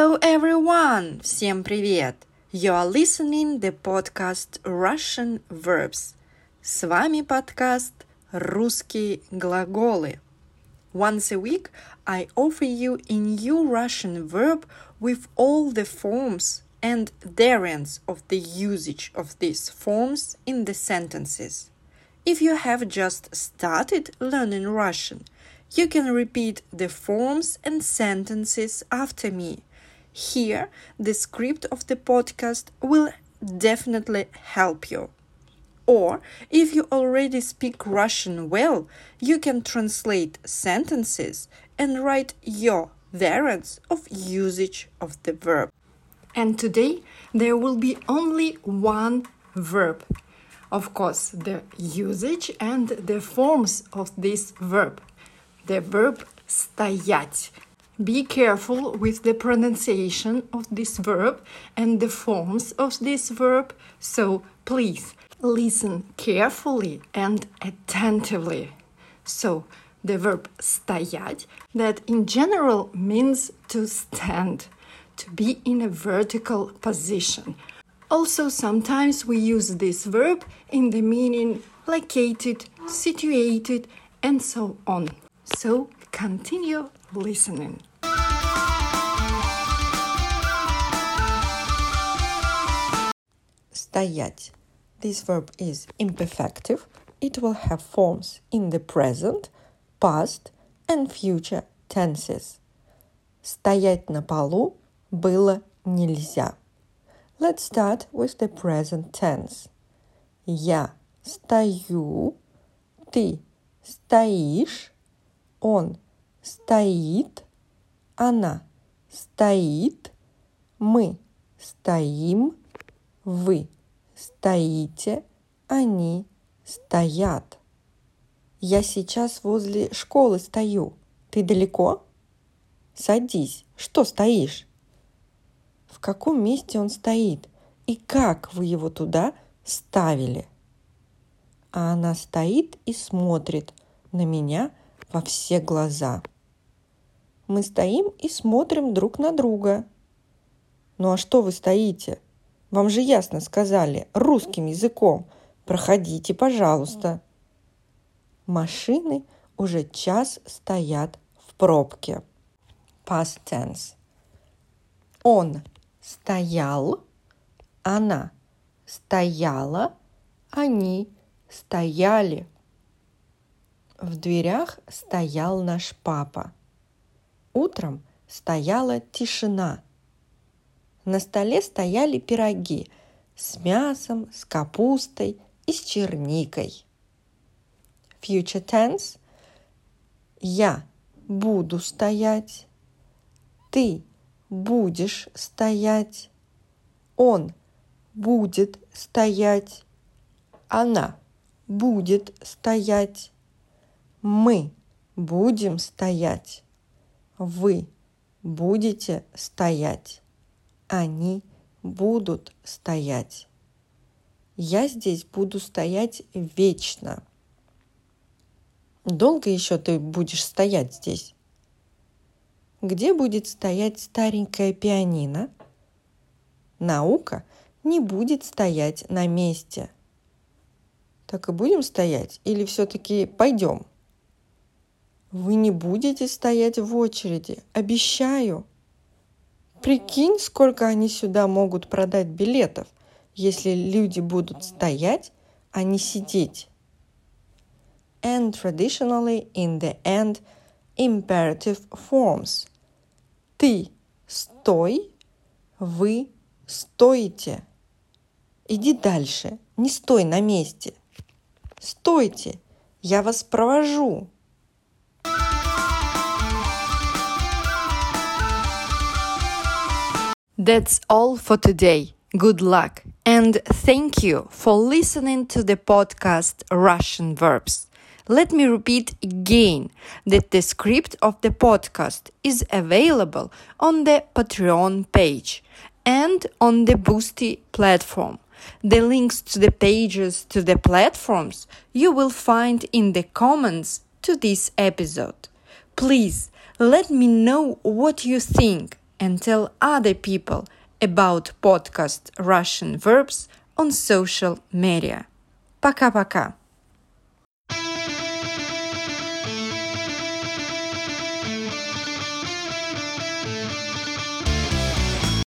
Hello everyone! Всем привет! You are listening the podcast Russian Verbs. С вами подкаст «Русские глаголы». Once a week, I offer you a new Russian verb with all the forms and variants of the usage of these forms in the sentences. If you have just started learning Russian, you can repeat the forms and sentences after me. Here, the script of the podcast will definitely help you. Or, if you already speak Russian well, you can translate sentences and write your variants of usage of the verb. And today there will be only one verb. Of course, the usage and the forms of this verb the verb стоять. Be careful with the pronunciation of this verb and the forms of this verb, so please listen carefully and attentively. So, the verb стоять, that in general means to stand, to be in a vertical position. Also, sometimes we use this verb in the meaning located, situated, and so on. So continue listening. Стоять. This verb is imperfective. It will have forms in the present, past and future tenses. Стоять на полу было нельзя. Let's start with the present tense. Я стою, ты стоишь, он стоит, она стоит, мы стоим, вы стоите, они стоят. Я сейчас возле школы стою. Ты далеко? Садись. Что стоишь? В каком месте он стоит? И как вы его туда ставили? А она стоит и смотрит на меня во все глаза. Мы стоим и смотрим друг на друга. Ну а что вы стоите? Вам же ясно сказали, русским языком. Проходите, пожалуйста. Машины уже час стоят в пробке. Past tense. Он стоял, она стояла, они стояли. В дверях стоял наш папа. Утром стояла тишина. На столе стояли пироги с мясом, с капустой и с черникой. Future tense. Я буду стоять. Ты будешь стоять. Он будет стоять. Она будет стоять. Мы будем стоять. Вы будете стоять. Они будут стоять. Я здесь буду стоять вечно. Долго еще ты будешь стоять здесь? Где будет стоять старенькая пианино? Наука не будет стоять на месте. Так и будем стоять или все-таки пойдем? Вы не будете стоять в очереди, обещаю. Прикинь, сколько они сюда могут продать билетов, если люди будут стоять, а не сидеть. And traditionally in the end imperative forms. Ты стой, вы стоите. Иди дальше, не стой на месте. Стойте, я вас провожу. That's all for today. Good luck and thank you for listening to the podcast Russian Verbs. Let me repeat again that the script of the podcast is available on the Patreon page and on the Boosty platform. The links to the pages to the platforms you will find in the comments to this episode. Please let me know what you think and tell other people about podcast Russian verbs on social media. Пока-пока!